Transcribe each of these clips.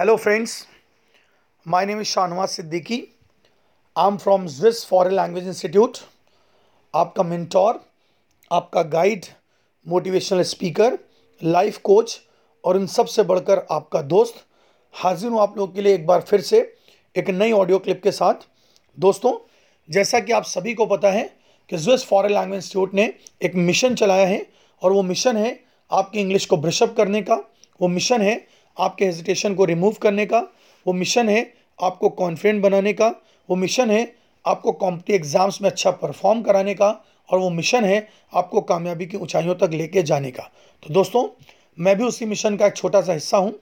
Hello, friends. My name is Shahnwaz Siddiqui. I'm from Swiss Foreign Language Institute. आपका mentor आपका guide motivational speaker life coach और इन सबसे बढ़कर आपका दोस्त हाजिर हूँ आप लोगों के लिए एक बार फिर से एक नई ऑडियो क्लिप के साथ दोस्तों जैसा कि आप सभी को पता है कि स्विस फॉरेन लैंग्वेज इंस्टीट्यूट ने एक मिशन चलाया है और वो मिशन है आपकी इंग्लिश को ब्रशअप करने का वो मिशन है आपके हेजिटेशन को रिमूव करने का, वो मिशन है आपको कॉन्फिडेंट बनाने का, वो मिशन है आपको कॉम्पिटिव एग्ज़ाम्स में अच्छा परफॉर्म कराने का और वो मिशन है आपको कामयाबी की ऊंचाइयों तक लेके जाने का। तो दोस्तों, मैं भी उसी मिशन का एक छोटा सा हिस्सा हूँ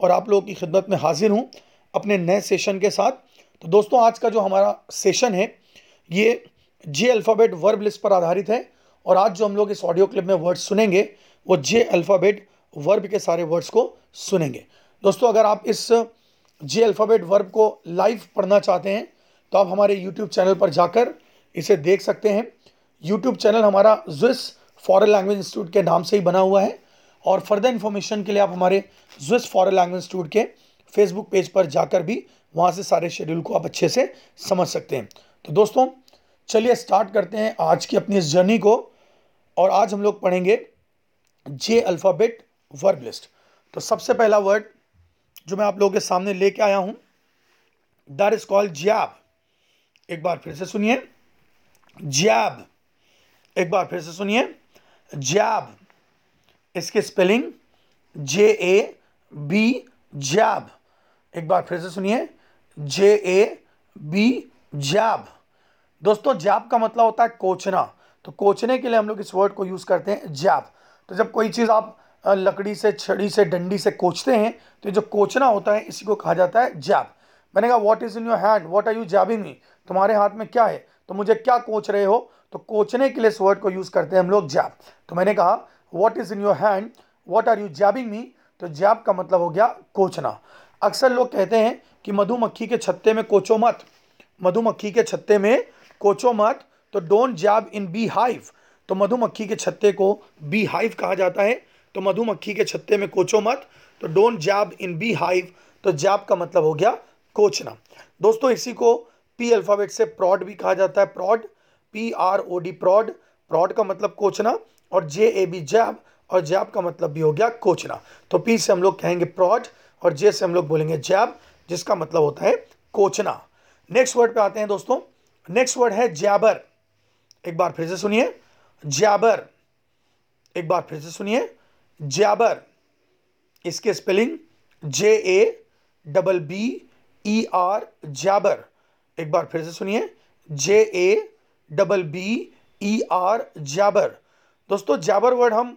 और आप लोगों की खिदमत में हाजिर हूँ अपने नए सेशन के साथ। तो दोस्तों, आज का जो हमारा सेशन है, ये जे अल्फ़ाबेट वर्ब लिस्ट पर आधारित है और आज जो हम लोग इस ऑडियो क्लिप में वर्ड्स सुनेंगे, वो जे अल्फ़ाबेट वर्ब के सारे वर्ड्स को सुनेंगे। दोस्तों, अगर आप इस जे अल्फ़ाबेट वर्ब को लाइव पढ़ना चाहते हैं तो आप हमारे यूट्यूब चैनल पर जाकर इसे देख सकते हैं। यूट्यूब चैनल हमारा ज्विस फॉरन लैंग्वेज इंस्टीट्यूट के नाम से ही बना हुआ है और फर्दर इन्फॉर्मेशन के लिए आप हमारे ज्विस फॉरन लैंग्वेज इंस्टीट्यूट के फेसबुक पेज पर जाकर भी वहाँ से सारे शेड्यूल को आप अच्छे से समझ सकते हैं। तो दोस्तों, चलिए स्टार्ट करते हैं आज की अपनी इस जर्नी को और आज हम लोग पढ़ेंगे जे अल्फ़ाबेट वर्ब लिस्ट तो सबसे पहला वर्ड जो मैं आप लोगों के सामने लेके आया हूँ दैट इज़ कॉल्ड जैब एक बार फिर से सुनिए। जैब एक बार फिर से सुनिए। जैब इसकी स्पेलिंग जे ए बी जैब एक बार फिर से सुनिए। जे ए बी जैब दोस्तों जैब का मतलब होता है कोचना। तो कोचने के लिए हम लोग इस वर्ड को यूज़ करते हैं जैब तो जब कोई चीज़ आप लकड़ी से, छड़ी से, डंडी से कोचते हैं तो जो कोचना होता है, इसी को कहा जाता है जैब। मैंने कहा what is in your hand what are you jabbing me तुम्हारे हाथ में क्या है? तो मुझे क्या कोच रहे हो? तो कोचने के लिए इस वर्ड को यूज़ करते हैं हम लोग जैब। तो मैंने कहा what is in your hand what are you jabbing me तो जैब का मतलब हो गया कोचना। अक्सर लोग कहते हैं कि मधुमक्खी के छत्ते में कोचो मत। मधुमक्खी के छत्ते में कोचो मत तो don't jab in bee hive तो मधुमक्खी के छत्ते को बी हाइव कहा जाता है। तो मधुमक्खी के छत्ते में कोचो मत तो don't jab in bee hive तो जैब का मतलब हो गया कोचना। दोस्तों, इसी को पी अल्फ़ाबेट से प्रॉड भी कहा जाता है। Prod P R O D prod prod का मतलब कोचना, और जे ए बी जैब और जैब का मतलब भी हो गया कोचना। तो पी से हम लोग कहेंगे प्रॉड और जे से हम लोग बोलेंगे जैब जिसका मतलब होता है कोचना। नेक्स्ट वर्ड पे आते हैं दोस्तों। नेक्स्ट वर्ड है जैबर एक बार फिर से सुनिए। जैबर एक बार फिर से सुनिए। जैबर इसके spelling J A double B E R jabber एक बार फिर से सुनिए. J A double B E R jabber दोस्तों जैबर वर्ड हम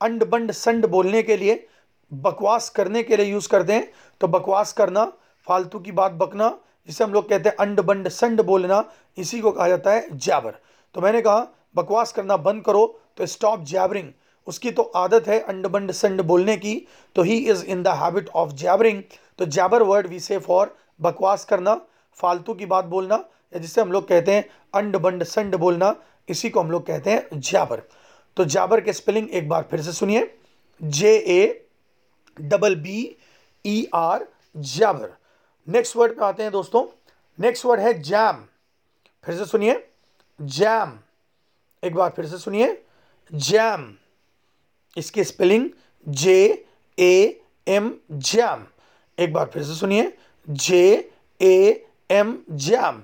अंड बंड संड बोलने के लिए, बकवास करने के लिए यूज़ करते हैं. तो बकवास करना, फालतू की बात बकना, जिसे हम लोग कहते हैं अंड बंड संड बोलना, इसी को कहा जाता है जैबर तो मैंने कहा, बकवास करना बंद करो तो स्टॉप जैबरिंग उसकी तो आदत है अंड बंड संड बोलने की तो he is in the habit of jabbering तो jabber word we say for बकवास करना, फालतू की बात बोलना, या जिसे हम लोग कहते हैं अंड बंड संड बोलना, इसी को हम लोग कहते हैं जैबर तो जैबर के स्पेलिंग एक बार फिर से सुनिए. J A double B E R jabber next word पे आते हैं दोस्तों. नेक्स्ट वर्ड है जैम फिर से सुनिए. जैम एक बार फिर से सुनिए. जैम इसकी spelling J A M jam एक बार फिर से सुनिए। जे ए एम जैम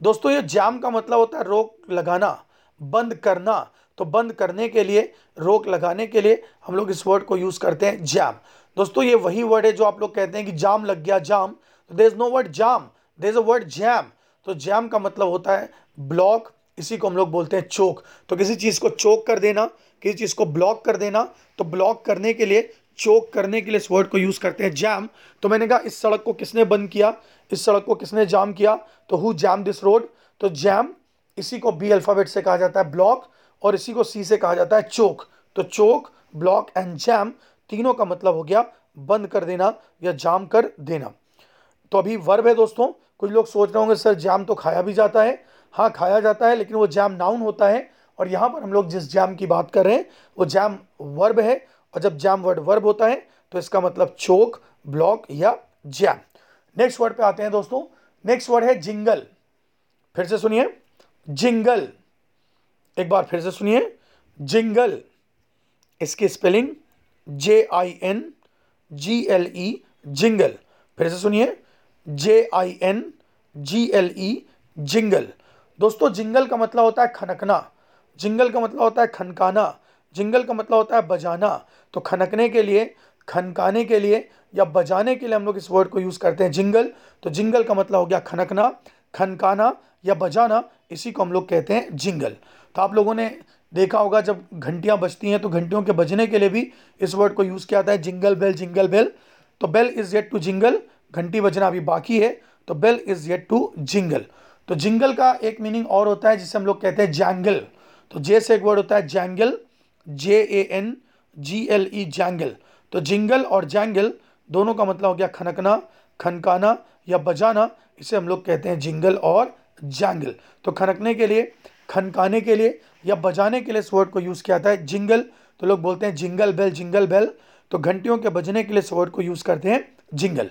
दोस्तों, ये जैम का मतलब होता है रोक लगाना, बंद करना। तो बंद करने के लिए, रोक लगाने के लिए हम लोग इस वर्ड को यूज़ करते हैं जैम दोस्तों, ये वही वर्ड है जो आप लोग कहते हैं कि जाम लग गया, जाम। तो there is no word jaam. There is a word jam तो जैम का मतलब होता है ब्लॉक इसी को हम लोग बोलते हैं चोक। तो किसी चीज़ को चोक कर देना किसी चीज़ को ब्लॉक कर देना तो ब्लॉक करने के लिए चोक करने के लिए इस वर्ड को यूज़ करते हैं जैम तो मैंने कहा, इस सड़क को किसने बंद किया? इस सड़क को किसने जाम किया? तो हु जैम दिस रोड तो जैम इसी को बी अल्फ़ाबेट से कहा जाता है ब्लॉक और इसी को सी से कहा जाता है चोक तो चोक ब्लॉक एंड जैम तीनों का मतलब हो गया बंद कर देना या जाम कर देना। तो अभी वर्ब है दोस्तों, कुछ लोग सोच रहे होंगे, सर जैम तो खाया भी जाता है। हाँ खाया जाता है, लेकिन वो जैम नाउन होता है और यहाँ पर हम लोग जिस जैम की बात कर रहे हैं, वो जैम वर्ब है। और जब जैम वर्ड वर्ब होता है तो इसका मतलब चोक ब्लॉक या जैम नेक्स्ट वर्ड पे आते हैं दोस्तों। नेक्स्ट वर्ड है जिंगल फिर से सुनिए। जिंगल एक बार फिर से सुनिए। जिंगल इसकी spelling J I N G L E jingle फिर से सुनिए। J I N G L E jingle दोस्तों जिंगल का मतलब होता है खनकना जिंगल का मतलब होता है खनकाना, जिंगल का मतलब होता है बजाना। तो खनकने के लिए, खनकाने के लिए या बजाने के लिए हम लोग इस वर्ड को यूज़ करते हैं जिंगल। तो जिंगल का मतलब हो गया खनकना, खनकाना या बजाना, इसी को हम लोग कहते हैं जिंगल। तो आप लोगों ने देखा होगा जब घंटियाँ बजती हैं तो घंटियों के बजने के लिए भी इस वर्ड को यूज़ किया जाता है जिंगल बेल जिंगल बेल। तो bell is yet to jingle घंटी बजना अभी बाकी है। तो bell is yet to jingle तो जिंगल का एक मीनिंग और होता है जिसे हम लोग कहते हैं जैंगल तो जे से एक वर्ड होता है जैंगल जे ए एन जी एल ई जैंगल तो जिंगल और जैंगल दोनों का मतलब हो गया खनकना, खनकाना या बजाना, इसे हम लोग कहते हैं जिंगल और जैंगल तो खनकने के लिए, खनकाने के लिए या बजाने के लिए इस वर्ड को यूज़ किया जाता है जिंगल तो लोग बोलते हैं जिंगल बेल जिंगल बेल तो घंटियों के बजने के लिए इस वर्ड को यूज़ करते हैं जिंगल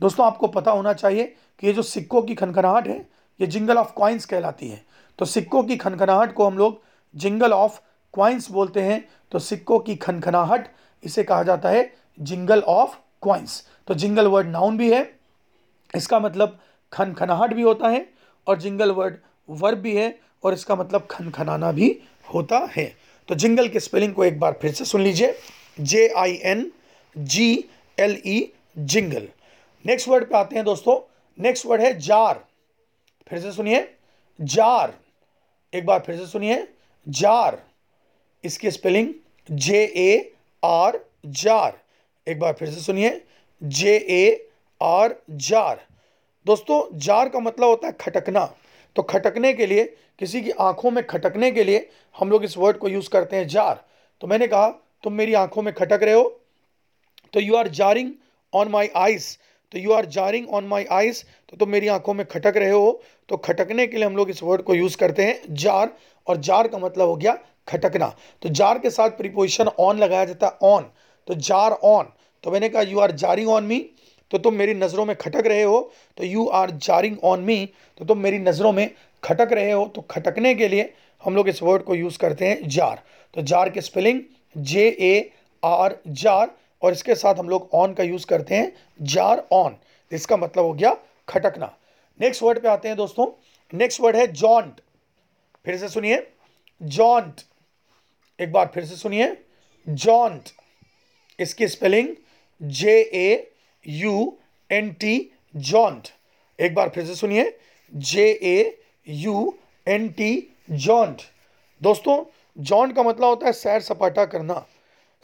दोस्तों, आपको पता होना चाहिए कि ये जो सिक्कों की खनखनाहट है, ये जिंगल ऑफ़ क्वाइंस कहलाती है. तो सिक्कों की खनखनाहट को हम लोग जिंगल ऑफ़ क्वाइंस बोलते हैं तो सिक्कों की खनखनाहट, इसे कहा जाता है जिंगल ऑफ़ क्वाइंस। तो जिंगल वर्ड नाउन भी है, इसका मतलब खनखनाहट भी होता है, और जिंगल वर्ड वर्ब भी है, और इसका मतलब खनखनाना भी होता है। तो जिंगल के स्पेलिंग को एक बार फिर से सुन लीजिए। J I N G L E jingle. Next word पे आते हैं दोस्तों। नेक्स्ट वर्ड है जार। फिर से सुनिए। जार। एक बार फिर से सुनिए। जार, इसकी spelling J A R jar. एक बार फिर से सुनिए जे ए आर जार। दोस्तों, जार का मतलब होता है खटकना। तो खटकने के लिए, किसी की आँखों में खटकने के लिए हम लोग इस वर्ड को यूज़ करते हैं जार। तो मैंने कहा, तुम मेरी आँखों में खटक रहे हो? तो you are jarring on my eyes तो you are jarring on my eyes तो तुम मेरी आँखों में खटक रहे हो? तो खटकने के लिए हम लोग इस वर्ड को यूज़ करते हैं जार। और जार का मतलब हो गया खटकना। तो जार के साथ प्रीपोजिशन ऑन लगाया जाता है ऑन तो जार ऑन तो मैंने कहा you are jarring on me तो तुम मेरी नज़रों में खटक रहे हो तो you are jarring on me तो तुम मेरी नज़रों में खटक रहे हो तो खटकने के लिए हम लोग इस वर्ड को यूज़ करते हैं, जार। तो जार की spelling J A R jar. और इसके साथ हम लोग ऑन का यूज़ करते हैं, जार ऑन इसका मतलब हो गया खटकना। नेक्स्ट वर्ड पे आते हैं दोस्तों। नेक्स्ट वर्ड है जॉन्ट फिर से सुनिए। जॉन्ट एक बार फिर से सुनिए। जॉन्ट इसकी spelling J A U N T jaunt एक बार फिर से सुनिए। J A U N T jaunt दोस्तों जॉन्ट का मतलब होता है सैर सपाटा करना,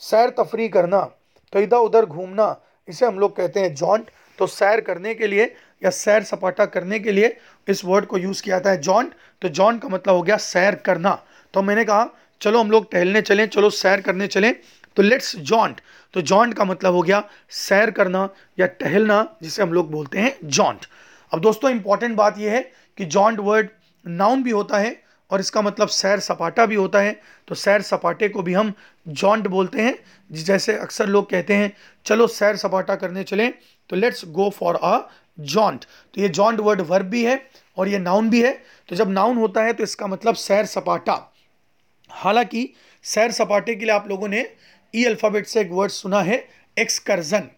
सैर तफरी करना तो इधर उधर घूमना, इसे हम लोग कहते हैं जॉन्ट तो सैर करने के लिए या सैर सपाटा करने के लिए इस वर्ड को यूज़ किया जाता है जॉन्ट तो जॉन्ट का मतलब हो गया सैर करना। तो मैंने कहा, चलो हम लोग टहलने चलें, चलो सैर करने चलें। तो लेट्स जॉन्ट तो जॉन्ट का मतलब हो गया सैर करना या टहलना, जिसे हम लोग बोलते हैं जॉन्ट अब दोस्तों इंपॉर्टेंट बात यह है कि जॉन्ट वर्ड नाउन भी होता है और इसका मतलब सैर सपाटा भी होता है। तो सैर सपाटे को भी हम जॉन्ट बोलते हैं। जैसे अक्सर लोग कहते हैं, चलो सैर सपाटा करने चलें। तो let's go for a jaunt तो ये जॉन्ट वर्ड वर्ब भी है और ये नाउन भी है। तो जब नाउन होता है तो इसका मतलब सैर सपाटा। हालाँकि सैर सपाटे के लिए आप लोगों ने ई अल्फ़ाबेट से एक वर्ड सुना है एक्सकर्जन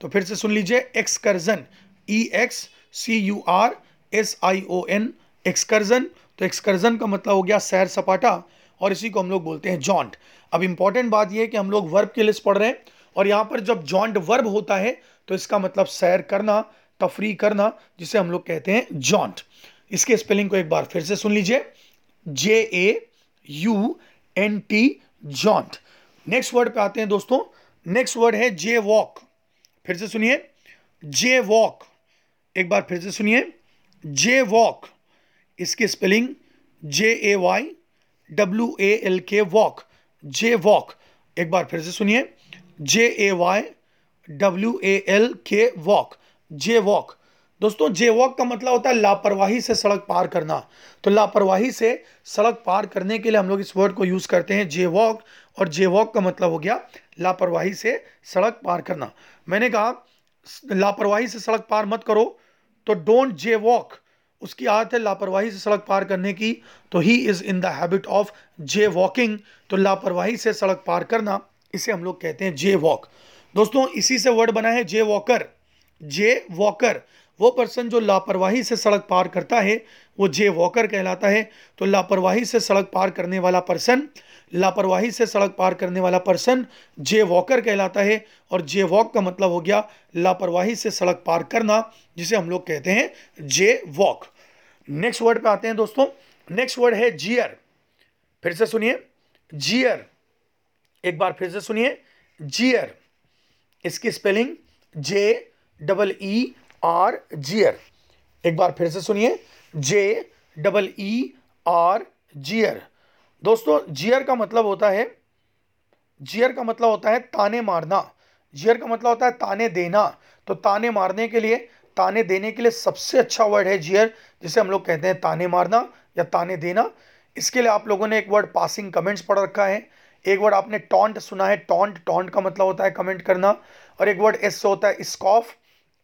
तो फिर से सुन लीजिए excursion E X C U R S I O N excursion तो एक्सकर्जन का मतलब हो गया सैर सपाटा और इसी को हम लोग बोलते हैं जॉन्ट अब इंपॉर्टेंट बात यह है कि हम लोग वर्ब की लिस्ट पढ़ रहे हैं और यहाँ पर जब जॉन्ट वर्ब होता है तो इसका मतलब सैर करना तफरी करना, जिसे हम लोग कहते हैं जॉन्ट इसके स्पेलिंग को एक बार फिर से सुन लीजिए. J A U N T jaunt next word पे आते हैं दोस्तों. नेक्स्ट वर्ड है जे वॉक फिर से सुनिए. जे वॉक एक बार फिर से सुनिए. जे वॉक इसकी spelling J A Y W A L K walk jaywalk एक बार फिर से सुनिए. J A Y W A L K walk jaywalk दोस्तों जे वॉक का मतलब होता है लापरवाही से सड़क पार करना। तो लापरवाही से सड़क पार करने के लिए हम लोग इस वर्ड को यूज़ करते हैं जे वॉक और जे वॉक का मतलब हो गया लापरवाही से सड़क पार करना। मैंने कहा, लापरवाही से सड़क पार मत करो तो डोंट जे वॉक उसकी आदत है लापरवाही से सड़क पार करने की। तो he is in the habit of jaywalking तो लापरवाही से सड़क पार करना, इसे हम लोग कहते हैं जे वॉक दोस्तों, इसी से वर्ड बना है जे वॉकर जे वॉकर, वो पर्सन जो लापरवाही से सड़क पार करता है, वो जे वॉकर कहलाता है। तो लापरवाही से सड़क पार करने वाला पर्सन लापरवाही से सड़क पार करने वाला पर्सन जे वॉकर कहलाता है। और जे वॉक का मतलब हो गया लापरवाही से सड़क पार करना, जिसे हम लोग कहते हैं जे वॉक। नेक्स्ट वर्ड पे आते हैं दोस्तों। नेक्स्ट वर्ड है जियर फिर से सुनिए। जियर एक बार फिर से सुनिए। जियर इसकी spelling J double E R jeer एक बार फिर से सुनिए। जे डबल ई आर जियर दोस्तों जियर का मतलब होता है जियर का मतलब होता है ताने मारना। जियर का मतलब होता है ताने देना। तो ताने मारने के लिए, ताने देने के लिए सबसे अच्छा वर्ड है जियर जिसे हम लोग कहते हैं ताने मारना या ताने देना। इसके लिए आप लोगों ने एक वर्ड पासिंग कमेंट्स पढ़ रखा है। एक वर्ड आपने टॉन्ट सुना है। टॉन्ट टॉन्ट का मतलब होता है कमेंट करना। और एक वर्ड एस होता है scoff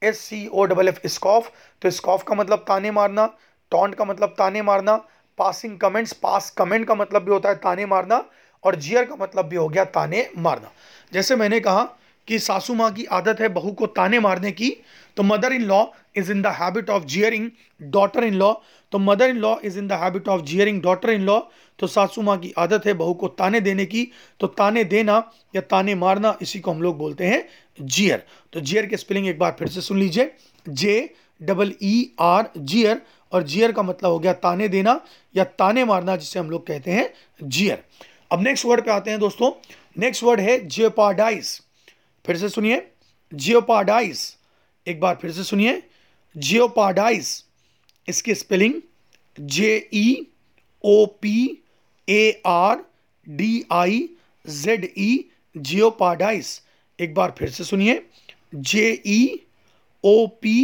S C O double F scoff तो स्कॉफ का मतलब ताने मारना टॉन्ट का मतलब ताने मारना पासिंग कमेंट्स पास कमेंट का मतलब भी होता है ताने मारना, और जियर का मतलब भी हो गया ताने मारना। जैसे मैंने कहा कि सासू माँ की आदत है बहू को ताने मारने की तो mother in law is in the habit of jeering daughter in law तो mother in law is in the habit of jeering daughter in law तो सासू माँ की आदत है बहू को ताने देने की. तो ताने देना या ताने मारना, इसी को हम लोग बोलते हैं जियर तो जियर के स्पेलिंग एक बार फिर से सुन लीजिए. जे डबल ई आर जियर और जियर का मतलब हो गया ताने देना या ताने मारना, जिसे हम लोग कहते हैं जियर अब नेक्स्ट वर्ड पे आते हैं दोस्तों. नेक्स्ट वर्ड है जियोपाडाइज फिर से सुनिए. जियोपाडाइज एक बार फिर से सुनिए। जियोपाडाइज इसकी spelling J E O P A R D I Z E jeopardise एक बार फिर से सुनिए। J E O P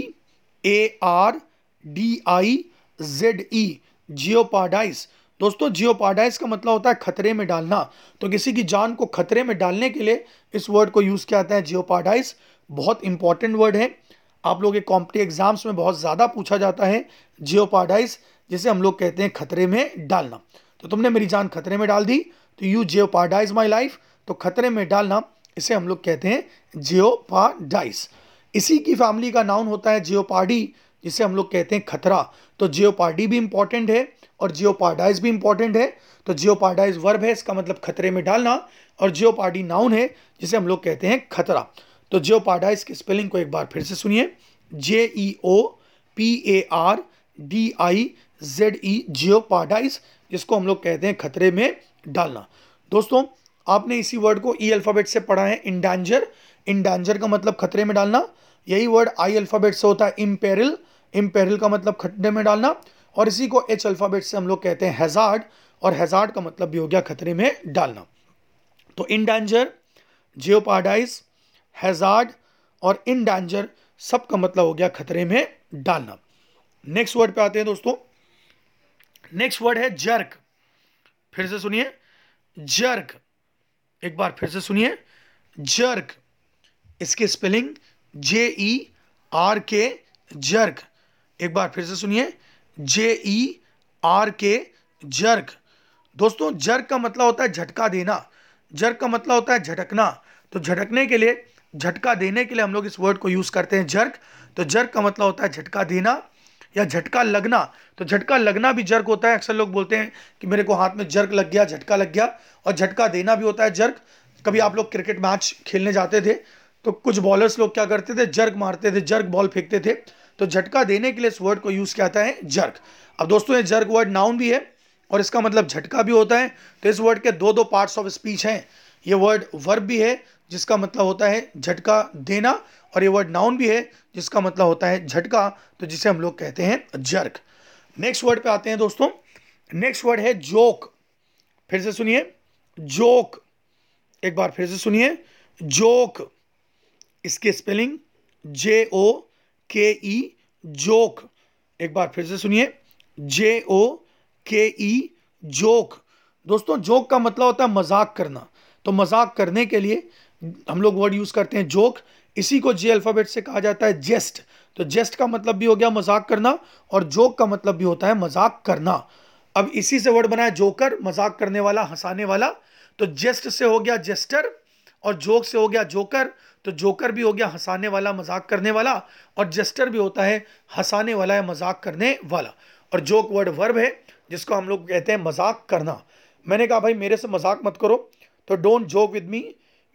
A R D I Z E jeopardise दोस्तों जियोपाडाइज का मतलब होता है खतरे में डालना। तो किसी की जान को खतरे में डालने के लिए इस वर्ड को यूज़ किया जाता है। जियोपाडाइस बहुत इंपॉर्टेंट वर्ड है। आप लोग के कॉम्पिटिव एग्ज़ाम्स में बहुत ज़्यादा पूछा जाता है जियोपाडाइज जिसे हम लोग कहते हैं खतरे में डालना। तो तुमने मेरी जान खतरे में डाल दी तो यू जियोपाडाइज माई लाइफ तो खतरे में डालना, इसे हम लोग कहते हैं जियोपाडाइज इसी की फैमिली का नाउन होता है जियोपाडी जिसे हम लोग कहते हैं खतरा। तो जियोपार्डी भी इंपॉर्टेंट है और जियोपार्डाइज भी इंपॉर्टेंट है। तो जियोपार्डाइज वर्ब है, इसका मतलब खतरे में डालना, और जियोपार्डी नाउन है, जिसे हम लोग कहते हैं खतरा। तो जियोपार्डाइज की स्पेलिंग को एक बार फिर से सुनिए। J E O P A R D I Z E jeopardise जिसको हम लोग कहते हैं खतरे में डालना। दोस्तों, आपने इसी वर्ड को ई अल्फ़ाबेट से पढ़ा है इंडेंजर इंडेंजर का मतलब खतरे में डालना। यही वर्ड आई अल्फ़ाबेट से होता है इम्पेरिल इम्पेरिल का मतलब खतरे में डालना। और इसी को एच अल्फ़ाबेट से हम लोग कहते हैं हैज़ार्ड और हैज़ार्ड का मतलब भी हो गया खतरे में डालना। तो इन डेंजर जियोपार्डाइज हैज़ार्ड और इन डेंजर सब का मतलब हो गया खतरे में डालना। नेक्स्ट वर्ड पे आते हैं दोस्तों। नेक्स्ट वर्ड है जर्क फिर से सुनिए। जर्क एक बार फिर से सुनिए। जर्क इसकी spelling J E R K jerk एक बार फिर से सुनिए। J E R K jerk दोस्तों जर्क का मतलब होता है झटका देना। जर्क का मतलब होता है झटकना। तो झटकने के लिए झटका देने के लिए हम लोग इस वर्ड को यूज़ करते हैं जर्क तो जर्क का मतलब होता है झटका देना या झटका लगना। तो झटका लगना भी जर्क होता है। अक्सर लोग बोलते हैं कि मेरे को हाथ में जर्क लग गया, झटका लग गया और झटका देना भी होता है जर्क कभी आप लोग क्रिकेट मैच खेलने जाते थे तो कुछ बॉलर्स लोग क्या करते थे? जर्क मारते थे जर्क बॉल फेंकते थे। तो झटका देने के लिए इस वर्ड को यूज़ किया जाता है? जर्क अब दोस्तों, ये जर्क वर्ड नाउन भी है और इसका मतलब झटका भी होता है। तो इस वर्ड के दो दो पार्ट्स ऑफ़ स्पीच हैं। ये वर्ड वर्ब भी है जिसका मतलब होता है झटका देना, और ये वर्ड नाउन भी है, जिसका मतलब होता है झटका तो जिसे हम लोग कहते हैं जर्क। नेक्स्ट वर्ड पे आते हैं दोस्तों। नेक्स्ट वर्ड है जोक फिर से सुनिए। जोक एक बार फिर से सुनिए। जोक इसके स्पेलिंग जे ओ के ई जोक एक बार फिर से सुनिए। जे ओ के ई जोक दोस्तों जोक का मतलब होता है मज़ाक करना। तो मज़ाक करने के लिए हम लोग वर्ड यूज़ करते हैं जोक इसी को जे अल्फ़ाबेट से कहा जाता है जेस्ट तो जेस्ट का मतलब भी हो गया मज़ाक करना और जोक का मतलब भी होता है मज़ाक करना. अब इसी से वर्ड बना है जोकर मज़ाक करने वाला, हंसाने वाला. तो जेस्ट से हो गया जेस्टर और जोक से हो गया जोकर तो जोकर भी हो गया हंसाने वाला, मज़ाक करने वाला और जेस्टर भी होता है हंसाने वाला या मज़ाक करने वाला. और जोक वर्ड वर्ब है, जिसको हम लोग कहते हैं मज़ाक करना. मैंने कहा, भाई, मेरे से मज़ाक मत करो तो डोंट जोक विद मी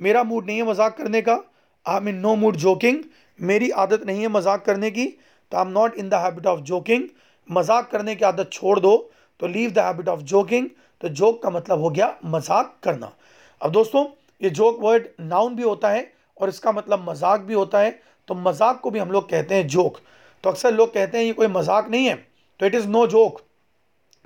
मेरा मूड नहीं है मज़ाक करने का। I am in no mood joking मेरी आदत नहीं है मज़ाक करने की। तो I am not in the habit of joking मज़ाक करने की आदत छोड़ दो। तो leave the habit of joking तो जोक का मतलब हो गया मज़ाक करना। अब दोस्तों, ये जोक वर्ड नाउन भी होता है और इसका मतलब मज़ाक भी होता है। तो मज़ाक को भी हम लोग कहते हैं जोक तो अक्सर लोग कहते हैं, ये कोई मज़ाक नहीं है। तो इट इज़ नो जोक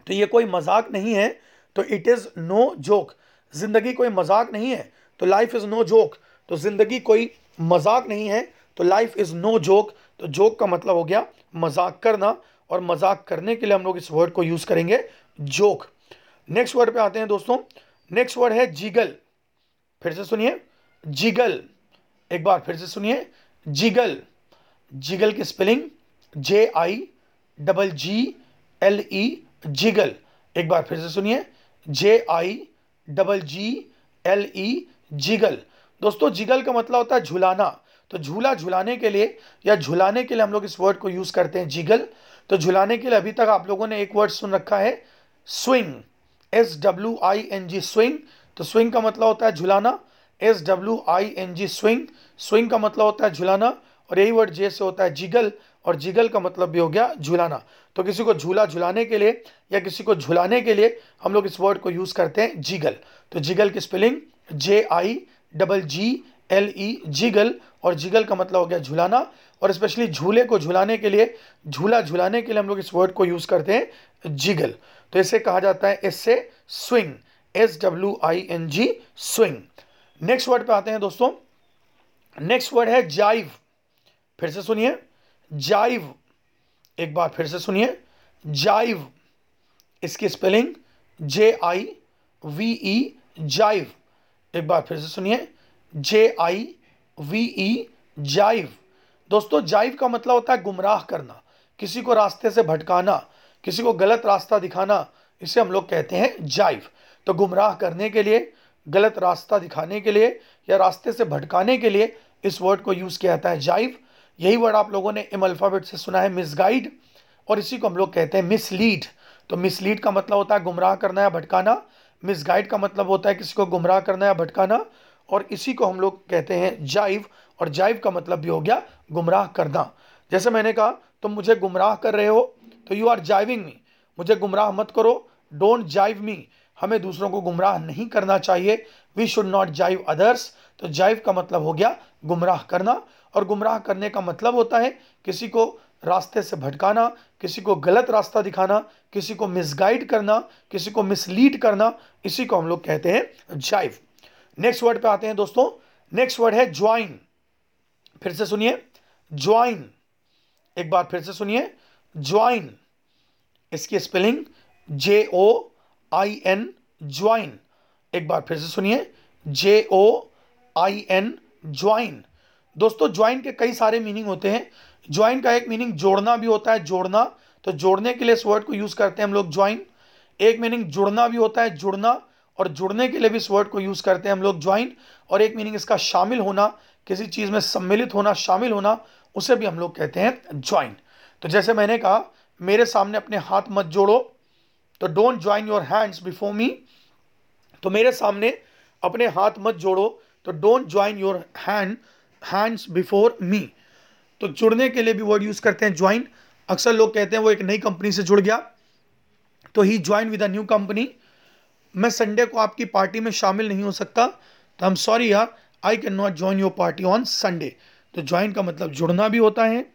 तो ये कोई मज़ाक नहीं है। तो इट इज़ नो जोक ज़िंदगी कोई मज़ाक नहीं है। तो लाइफ इज़ नो जोक तो ज़िंदगी कोई मज़ाक नहीं है तो लाइफ इज़ नो जोक तो जोक का मतलब हो गया मज़ाक करना और मज़ाक करने के लिए हम लोग इस वर्ड को यूज़ करेंगे जोक नेक्स्ट वर्ड पे आते हैं दोस्तों. नेक्स्ट वर्ड है जिगल फिर से सुनिए. जिगल एक बार फिर से सुनिए. जिगल जिगल की spelling J I double G L E jiggle एक बार फिर से सुनिए. J I double G L E jiggle. दोस्तों, जिगल का मतलब होता है झुलाना। तो झूला झुलाने के लिए या झुलाने के लिए हम लोग इस वर्ड को यूज़ करते हैं, जिगल। तो झुलाने के लिए अभी तक आप लोगों ने एक वर्ड सुन रखा है swing S W I N G swing तो स्विंग का मतलब होता है झुलाना। S W I N G swing swing का मतलब होता है झुलाना। और यही वर्ड जे से होता है जिगल। और जिगल का मतलब भी हो गया झुलाना। तो किसी को झूला झुलाने के लिए या किसी को झुलाने के लिए हम लोग इस वर्ड को यूज़ करते हैं, जिगल। तो जिगल की spelling J I double G L E jiggle, और जिगल का मतलब हो गया झुलाना, और स्पेशली झूले को झुलाने के लिए, झूला झुलाने के लिए हम लोग इस वर्ड को यूज़ करते हैं, जिगल। तो इसे कहा जाता है, इससे swing S W I N G swing next word पे आते हैं दोस्तों। नेक्स्ट वर्ड है जाइव फिर से सुनिए। जाइव एक बार फिर से सुनिए। जाइव इसकी स्पेलिंग जे आई वी ई जाइव एक बार फिर से सुनिए। जे आई वी ई जाइव दोस्तों जाइव का मतलब होता है गुमराह करना, किसी को रास्ते से भटकाना, किसी को गलत रास्ता दिखाना, इसे हम लोग कहते हैं जाइव तो गुमराह करने के लिए, गलत रास्ता दिखाने के लिए या रास्ते से भटकाने के लिए इस वर्ड को यूज़ किया जाता है जाइव यही वर्ड आप लोगों ने इम अल्फ़ाबेट से सुना है मिसगाइड और इसी को हम लोग कहते हैं मिसलीड तो मिसलीड का मतलब होता है गुमराह करना या भटकाना मिसगाइड का मतलब होता है किसी को गुमराह करना या भटकाना, और इसी को हम लोग कहते हैं जाइव, और जाइव का मतलब भी हो गया गुमराह करना। जैसे मैंने कहा, तुम मुझे गुमराह कर रहे हो तो यू आर जाइविंग मी मुझे गुमराह मत करो। डोंट जाइव मी हमें दूसरों को गुमराह नहीं करना चाहिए। We should not jive others तो जाइव का मतलब हो गया गुमराह करना। और गुमराह करने का मतलब होता है किसी को रास्ते से भटकाना, किसी को गलत रास्ता दिखाना, किसी को मिसगाइड करना, किसी को मिसलीड करना, इसी को हम लोग कहते हैं जाइव नेक्स्ट वर्ड पे आते हैं दोस्तों। नेक्स्ट वर्ड है ज्वाइन फिर से सुनिए। ज्वाइन एक बार फिर से सुनिए। ज्वाइन इसकी spelling J O I N join एक बार फिर से सुनिए। J O I N join दोस्तों ज्वाइन के कई सारे मीनिंग होते हैं। ज्वाइन का एक मीनिंग जोड़ना भी होता है, जोड़ना। तो जोड़ने के लिए इस वर्ड को यूज़ करते हैं हम लोग ज्वाइन एक मीनिंग जुड़ना भी होता है, जुड़ना। और जुड़ने के लिए भी इस वर्ड को यूज़ करते हैं हम लोग ज्वाइन और एक मीनिंग इसका शामिल होना, किसी चीज़ में सम्मिलित होना, शामिल होना, उसे भी हम लोग कहते हैं ज्वाइन तो जैसे मैंने कहा, मेरे सामने अपने हाथ मत जोड़ो। तो don't join your hands before me तो मेरे सामने अपने हाथ मत जोड़ो। तो don't join your hand hands before me तो जुड़ने के लिए भी वर्ड यूज़ करते हैं ज्वाइन अक्सर लोग कहते हैं वो एक नई कंपनी से जुड़ गया। तो he join with a new company मैं संडे को आपकी पार्टी में शामिल नहीं हो सकता तो एम सॉरी यार I can not join your party on Sunday तो ज्वाइन का मतलब जुड़ना भी होता है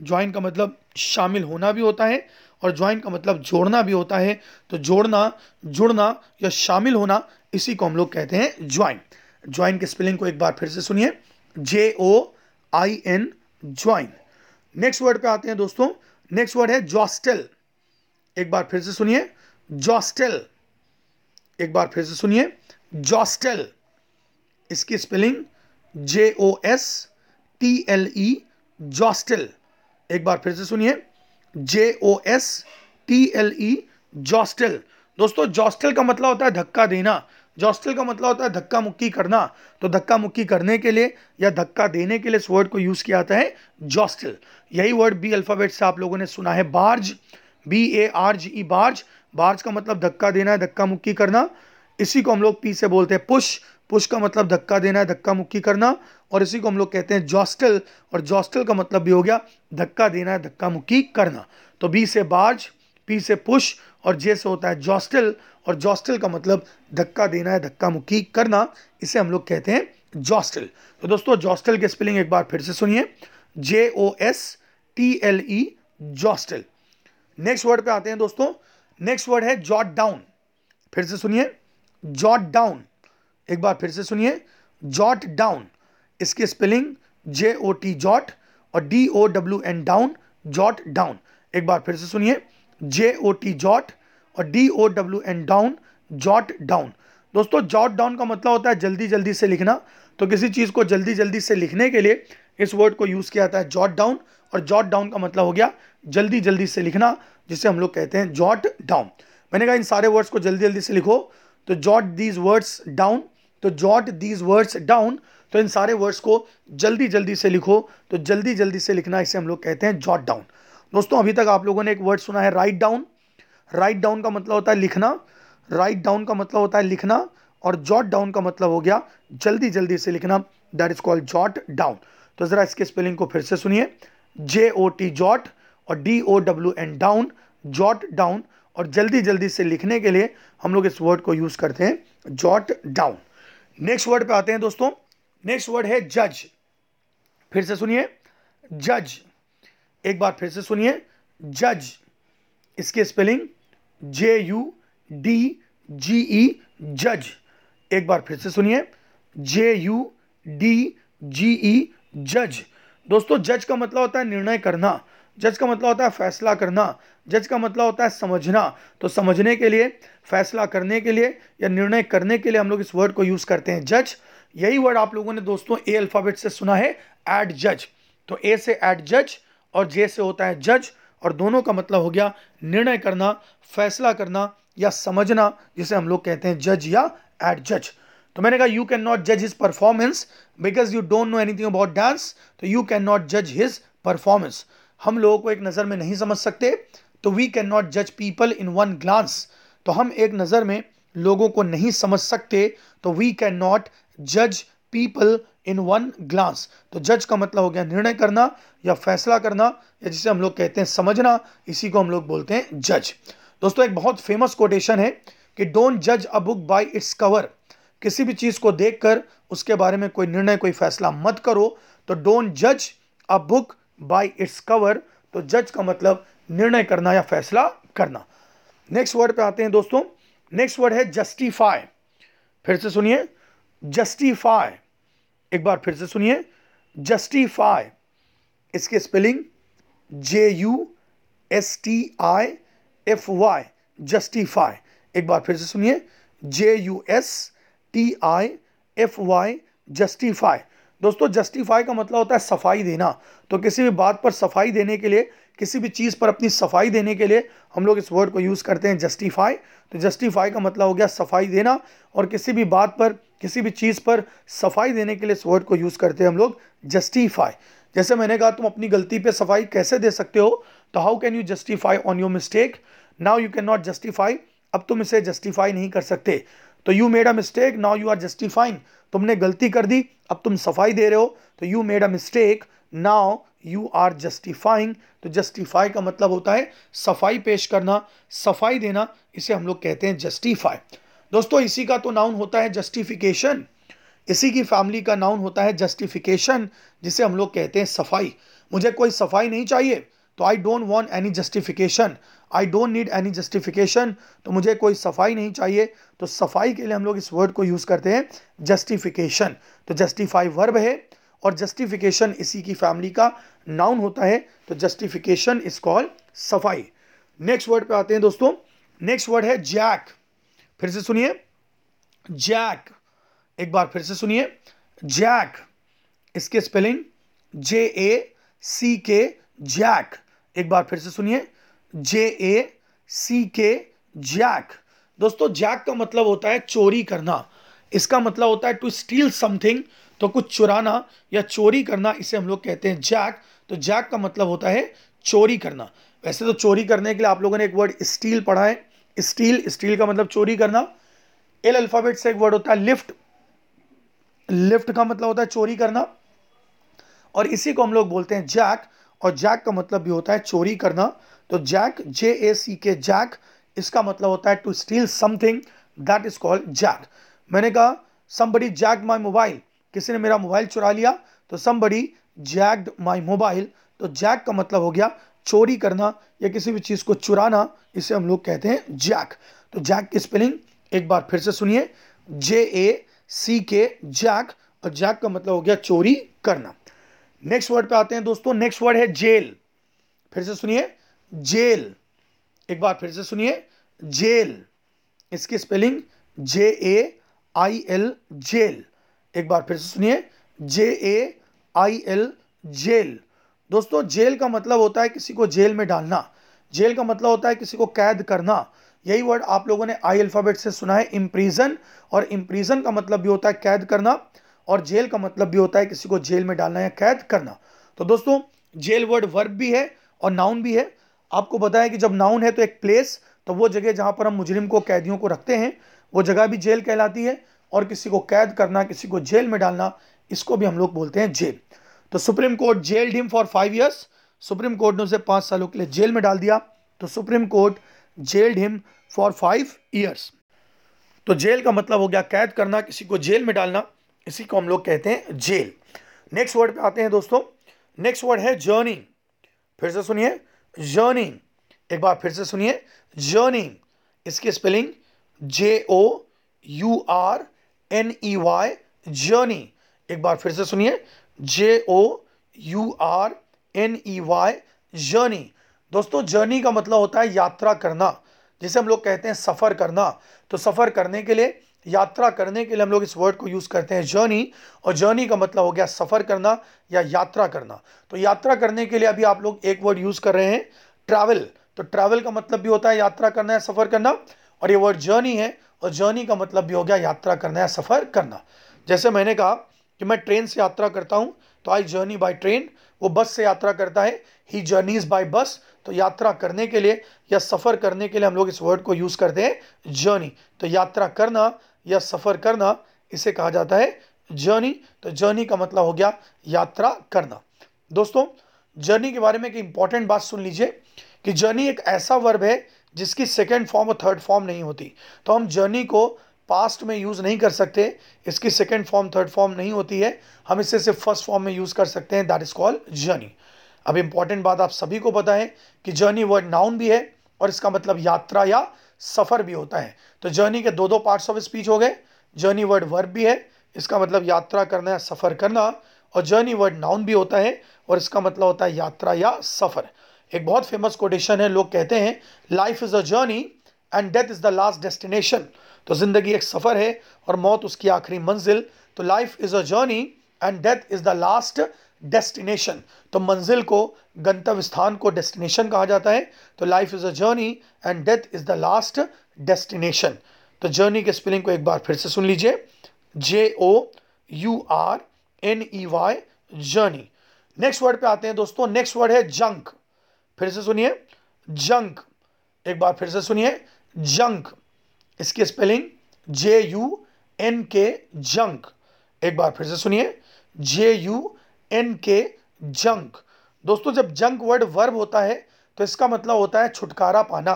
ज्वाइन का मतलब शामिल होना भी होता है, और ज्वाइन का मतलब जोड़ना भी होता है। तो जोड़ना, जुड़ना या शामिल होना, इसी को हम लोग कहते हैं ज्वाइन ज्वाइन के स्पेलिंग को एक बार फिर से सुनिए. J O I N join next word पे आते हैं दोस्तों। नेक्स्ट वर्ड है जॉस्टेल एक बार फिर से सुनिए। जॉस्टेल एक बार फिर से सुनिए। जॉस्टेल इसकी spelling J O S T L E jostle एक बार फिर से सुनिए। J O S T L E jostle दोस्तों जॉस्टेल का मतलब होता है धक्का देना। जॉस्टल का मतलब होता है धक्का मुक्की करना तो धक्का मुक्की करने के लिए या धक्का देने के लिए इस वर्ड को यूज़ किया जाता है जॉस्टल यही वर्ड बी अल्फ़ाबेट से आप लोगों ने सुना है barge B A R G E barge barge का मतलब धक्का देना है, धक्का मुक्की करना। इसी को हम लोग पी से बोलते हैं पुश पुश का मतलब धक्का देना है, धक्का मुक्की करना। और इसी को हम लोग कहते हैं जॉस्टल और जॉस्टल का मतलब भी हो गया धक्का देना है, धक्का मुक्की करना। तो बी से बार्ज पी से पुश और जे से होता है जॉस्टल और जॉस्टल का मतलब धक्का देना है, धक्का मुक्की करना, इसे हम लोग कहते हैं जॉस्टल। तो दोस्तों, जॉस्टल के स्पेलिंग एक बार फिर से सुनिए। J O S T L E jostle. Next word पे आते हैं दोस्तों। नेक्स्ट वर्ड है जॉट डाउन फिर से सुनिए। जॉट डाउन एक बार फिर से सुनिए। जॉट डाउन इसकी spelling J O T jot और D O W N down jot down एक बार फिर से सुनिए। जे ओ टी जॉट और D O W N down jot down दोस्तों जॉट डाउन का मतलब होता है जल्दी जल्दी से लिखना। तो किसी चीज़ को जल्दी जल्दी से लिखने के लिए इस वर्ड को यूज़ किया जाता है जॉट डाउन और जॉट डाउन का मतलब हो गया जल्दी जल्दी से लिखना, जिसे हम लोग कहते हैं जॉट डाउन मैंने कहा इन सारे वर्ड्स को जल्दी जल्दी से लिखो। तो जॉट दीज वर्ड्स डाउन तो जॉट दीज वर्ड्स डाउन तो इन सारे वर्ड्स को जल्दी जल्दी से लिखो। तो जल्दी जल्दी से लिखना इसे हम लोग कहते हैं जॉट डाउन दोस्तों, अभी तक आप लोगों ने एक वर्ड सुना है राइट डाउन राइट डाउन का मतलब होता है लिखना राइट डाउन का मतलब होता है लिखना और जॉट डाउन का मतलब हो गया जल्दी जल्दी से लिखना that is called jot down तो ज़रा इसके स्पेलिंग को फिर से सुनिए जे ओ टी जॉट और D O W N down jot down और जल्दी जल्दी से लिखने के लिए हम लोग इस वर्ड को यूज़ करते हैं जॉट डाउन नेक्स्ट वर्ड पे आते हैं दोस्तों नेक्स्ट वर्ड है जज फिर से सुनिए जज एक बार फिर से सुनिए जज इसकी spelling J U D G E जज एक बार फिर से सुनिए। J U D G E जज दोस्तों जज का मतलब होता है निर्णय करना। जज का मतलब होता है फैसला करना। जज का मतलब होता है समझना। तो समझने के लिए, फैसला करने के लिए या निर्णय करने के लिए हम लोग इस वर्ड को यूज़ करते हैं। जज यही वर्ड आप लोगों ने दोस्तों ए अल्फ़ाबेट से सुना है एड जज तो ए से एड जज और जे से होता है जज और दोनों का मतलब हो गया निर्णय करना, फैसला करना या समझना, जिसे हम लोग कहते हैं जज या एड जज तो मैंने कहा यू कैन नॉट जज his performance because you don't know anything about dance तो यू कैन नॉट जज हिज परफॉर्मेंस हम लोगों को एक नज़र में नहीं समझ सकते तो वी कैन नॉट जज पीपल इन वन ग्लांस तो हम एक नज़र में लोगों को नहीं समझ सकते तो वी कैन नॉट जज पीपल इन वन ग्लांस तो जज का मतलब हो गया निर्णय करना या फैसला करना, या जिसे हम लोग कहते हैं समझना, इसी को हम लोग बोलते हैं जज दोस्तों, एक बहुत फ़ेमस कोटेशन है कि डोंट जज a book by its cover किसी भी चीज़ को देखकर उसके बारे में कोई निर्णय, कोई फैसला मत करो. तो डोंट जज a book by its cover तो जज का मतलब निर्णय करना या फैसला करना. नेक्स्ट वर्ड पे आते हैं दोस्तों. नेक्स्ट वर्ड है जस्टिफाई फिर से सुनिए. जस्टिफाई एक बार फिर से सुनिए। जस्टिफाई इसके spelling J U S T I F Y justify एक बार फिर से सुनिए। J U S T I F Y justify दोस्तों जस्टिफाई का मतलब होता है सफ़ाई देना। तो किसी भी बात पर सफ़ाई देने के लिए, किसी भी चीज़ पर अपनी सफ़ाई देने के लिए हम लोग इस वर्ड को यूज़ करते हैं जस्टिफाई तो जस्टिफाई का मतलब हो गया सफ़ाई देना और किसी भी बात पर किसी भी चीज़ पर सफ़ाई देने के लिए इस वर्ड को यूज़ करते हैं हम लोग जस्टिफाई जैसे मैंने कहा, तुम अपनी गलती पे सफ़ाई कैसे दे सकते हो? तो how can you justify on your mistake now you can not justify अब तुम इसे जस्टिफाई नहीं कर सकते. तो you made a mistake now you are justifying तुमने गलती कर दी, अब तुम सफ़ाई दे रहे हो. तो you made a mistake now you are justifying तो जस्टिफाई का मतलब होता है सफ़ाई पेश करना, सफ़ाई देना, इसे हम लोग कहते हैं जस्टिफाई दोस्तों, इसी का तो नाउन होता है जस्टिफिकेशन इसी की फैमिली का नाउन होता है जस्टिफिकेशन जिसे हम लोग कहते हैं सफ़ाई। मुझे कोई सफ़ाई नहीं चाहिए तो I don't want any justification I don't need any justification तो मुझे कोई सफ़ाई नहीं चाहिए। तो सफ़ाई के लिए हम लोग इस वर्ड को यूज़ करते हैं जस्टिफिकेशन तो जस्टिफाई वर्ब है, और जस्टिफिकेशन इसी की फैमिली का नाउन होता है तो जस्टिफिकेशन इज़ कॉल्ड सफ़ाई। नेक्स्ट वर्ड पे आते हैं दोस्तों। नेक्स्ट वर्ड है जैक फिर से सुनिए। जैक एक बार फिर से सुनिए। जैक इसके spelling J A C K Jack एक बार फिर से सुनिए। J A C K Jack दोस्तों जैक का मतलब होता है चोरी करना। इसका मतलब होता है टू स्टील समथिंग तो कुछ चुराना या चोरी करना, इसे हम लोग कहते हैं जैक तो जैक का मतलब होता है चोरी करना। वैसे तो चोरी करने के लिए आप लोगों ने एक वर्ड स्टील पढ़ा है। स्टील स्टील का मतलब चोरी करना। एल अल्फ़ाबेट से एक वर्ड होता है लिफ्ट लिफ्ट का मतलब होता है चोरी करना। और इसी को हम लोग बोलते हैं जैक और जैक का मतलब भी होता है चोरी करना। तो Jack J A C K Jack इसका मतलब होता है to steal something that is called jack मैंने कहा समबडी जैक माई मोबाइल किसी ने मेरा मोबाइल चुरा लिया तो समबडी जैक्ड माई मोबाइल तो जैक का मतलब हो गया चोरी करना या किसी भी चीज़ को चुराना, इसे हम लोग कहते हैं जैक। तो जैक की स्पेलिंग एक बार फिर से सुनिए। J A C K jack. और जैक का मतलब हो गया चोरी करना। नेक्स्ट वर्ड पे आते हैं दोस्तों। नेक्स्ट वर्ड है जेल। फिर से सुनिए। जेल। एक बार फिर से सुनिए। जेल। इसकी spelling J A I L jail. एक बार फिर से सुनिए। J A I L jail. दोस्तों, जेल का मतलब होता है किसी को जेल में डालना। जेल का मतलब होता है किसी को कैद करना। यही वर्ड आप लोगों ने आई अल्फ़ाबेट से सुना है इम्प्रीजन और इम्प्रीजन का मतलब भी होता है कैद करना, और जेल का मतलब भी होता है किसी को जेल में डालना या कैद करना। तो दोस्तों, जेल वर्ड वर्ब भी है और नाउन भी है। आपको है कि जब नाउन है तो एक प्लेस तो वो जगह जहाँ पर हम मुजरिम को, कैदियों को रखते हैं, वो जगह भी जेल कहलाती है, और किसी को कैद करना, किसी को जेल में डालना, इसको भी हम लोग बोलते हैं जेल। तो supreme court jailed him for five years supreme court ने उसे पाँच सालों के लिए जेल में डाल दिया। तो supreme court jailed him for five years तो जेल का मतलब हो गया कैद करना, किसी को जेल में डालना, इसी को हम लोग कहते हैं जेल। नेक्स्ट वर्ड पे आते हैं दोस्तों। नेक्स्ट वर्ड है जर्नी। फिर से सुनिए, जर्नी। एक बार फिर से सुनिए, जर्नी। इसकी spelling J O U R N E Y journey. एक बार फिर से सुनिए J O U R N E Y journey दोस्तों जर्नी का मतलब होता है यात्रा करना, जिसे हम लोग कहते हैं सफ़र करना। तो सफ़र करने के लिए, यात्रा करने के लिए हम लोग इस वर्ड को यूज़ करते हैं जर्नी और जर्नी का मतलब हो गया सफ़र करना या यात्रा करना। तो यात्रा करने के लिए अभी आप लोग एक वर्ड यूज़ कर रहे हैं ट्रैवल तो ट्रैवल का मतलब भी होता है यात्रा करना या सफ़र करना, और ये वर्ड जर्नी है, और जर्नी का मतलब भी हो गया यात्रा करना या सफ़र करना। जैसे मैंने कहा कि मैं ट्रेन से यात्रा करता हूँ तो आई जर्नी बाई ट्रेन वो बस से यात्रा करता है। ही जर्नीज बाई बस तो यात्रा करने के लिए या सफ़र करने के लिए हम लोग इस वर्ड को यूज़ करते हैं जर्नी तो यात्रा करना या सफ़र करना, इसे कहा जाता है जर्नी तो जर्नी का मतलब हो गया यात्रा करना। दोस्तों जर्नी के बारे में एक इंपॉर्टेंट बात सुन लीजिए कि जर्नी एक ऐसा वर्ब है जिसकी सेकेंड फॉर्म और थर्ड फॉर्म नहीं होती। तो हम जर्नी को पास्ट में यूज़ नहीं कर सकते, इसकी सेकेंड फॉर्म थर्ड फॉर्म नहीं होती है। हम इसे सिर्फ़ फ़र्स्ट फॉर्म में यूज़ कर सकते हैं दैट इज़ कॉल्ड जर्नी अब इंपॉर्टेंट बात आप सभी को पता है कि जर्नी वर्ड नाउन भी है और इसका मतलब यात्रा या सफ़र भी होता है। तो जर्नी के दो दो पार्ट्स ऑफ़ स्पीच हो गए। जर्नी वर्ड वर्ब भी है, इसका मतलब यात्रा करना या सफ़र करना, और जर्नी वर्ड नाउन भी होता है और इसका मतलब होता है यात्रा या सफ़र। एक बहुत फ़ेमस कोटेशन है, लोग कहते हैं life is a journey and death is the last destination तो ज़िंदगी एक सफ़र है और मौत उसकी आखिरी मंजिल। तो life is a journey and death is the last destination तो मंजिल को, गंतव्य स्थान को डेस्टिनेशन कहा जाता है। तो life is a journey and death is the last destination तो जर्नी के स्पेलिंग को एक बार फिर से सुन लीजिए। J O U R N E Y journey next word पे आते हैं दोस्तों। नेक्स्ट वर्ड है जंक फिर से सुनिए। जंक एक बार फिर से सुनिए। जंक इसकी spelling J U N K junk. एक बार फिर से सुनिए। J U N K junk. दोस्तों, जब जंक वर्ड वर्ब होता है तो इसका मतलब होता है छुटकारा पाना।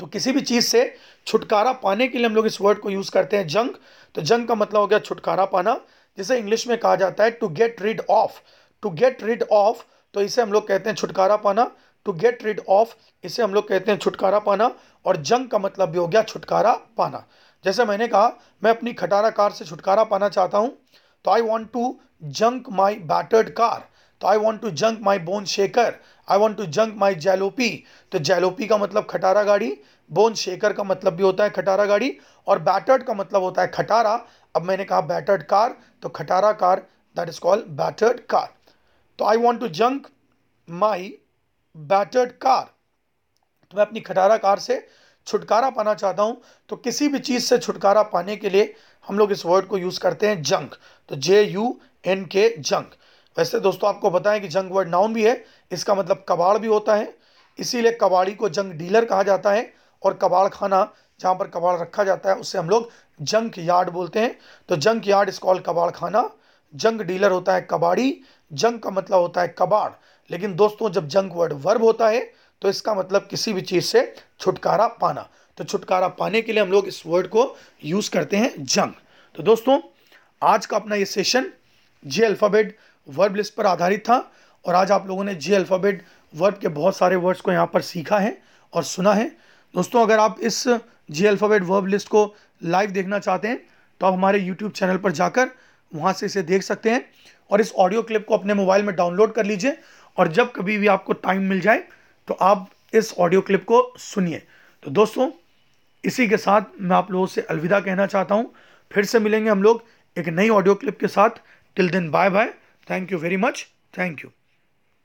तो किसी भी चीज़ से छुटकारा पाने के लिए हम लोग इस वर्ड को यूज़ करते हैं जंक। तो जंक का मतलब हो गया छुटकारा पाना, जिसे इंग्लिश में कहा जाता है to get rid of to get rid of तो इसे हम लोग कहते हैं छुटकारा पाना। टू गेट रिड ऑफ़ इसे हम लोग कहते हैं छुटकारा पाना, और जंग का मतलब भी हो गया छुटकारा पाना। जैसे मैंने कहा, मैं अपनी खटारा कार से छुटकारा पाना चाहता हूँ तो I want to junk my battered car तो I want to junk my bone shaker I want to junk my jalopy तो जैलोपी का मतलब खटारा गाड़ी बोन शेकर का मतलब भी होता है खटारा गाड़ी, और बैटर्ड का मतलब होता है खटारा। अब मैंने कहा बैटर्ड कार तो खटारा car that is called battered car तो I want to junk my battered car तो मैं अपनी खटारा कार से छुटकारा पाना चाहता हूँ। तो किसी भी चीज़ से छुटकारा पाने के लिए हम लोग इस वर्ड को यूज़ करते हैं जंक तो J U N K junk वैसे दोस्तों, आपको बताएँ कि जंक वर्ड नाउन भी है, इसका मतलब कबाड़ भी होता है। इसीलिए कबाड़ी को जंग डीलर कहा जाता है और कबाड़ खाना जहाँ पर कबाड़ रखा जाता है उससे हम लोग जंक यार्ड बोलते हैं। तो जंक यार्ड इस कॉल कबाड़ खाना। जंग डीलर होता है कबाड़ी। जंग का मतलब होता है कबाड़। लेकिन दोस्तों, जब जंक वर्ड वर्ब होता है तो इसका मतलब किसी भी चीज़ से छुटकारा पाना। तो छुटकारा पाने के लिए हम लोग इस वर्ड को यूज़ करते हैं जंग तो दोस्तों, आज का अपना ये session J alphabet verb list पर आधारित था, और आज आप लोगों ने जे अल्फ़ाबेट वर्ब के बहुत सारे वर्ड्स को यहाँ पर सीखा है और सुना है। दोस्तों, अगर आप इस जे अल्फ़ाबेट वर्ब लिस्ट को लाइव देखना चाहते हैं तो आप हमारे यूट्यूब चैनल पर जाकर वहाँ से इसे देख सकते हैं, और इस ऑडियो क्लिप को अपने मोबाइल में डाउनलोड कर लीजिए और जब कभी भी आपको टाइम मिल जाए तो आप इस ऑडियो क्लिप को सुनिए। तो दोस्तों, इसी के साथ मैं आप लोगों से अलविदा कहना चाहता हूँ। फिर से मिलेंगे हम लोग एक नई ऑडियो क्लिप के साथ। Till then bye bye thank you very much thank you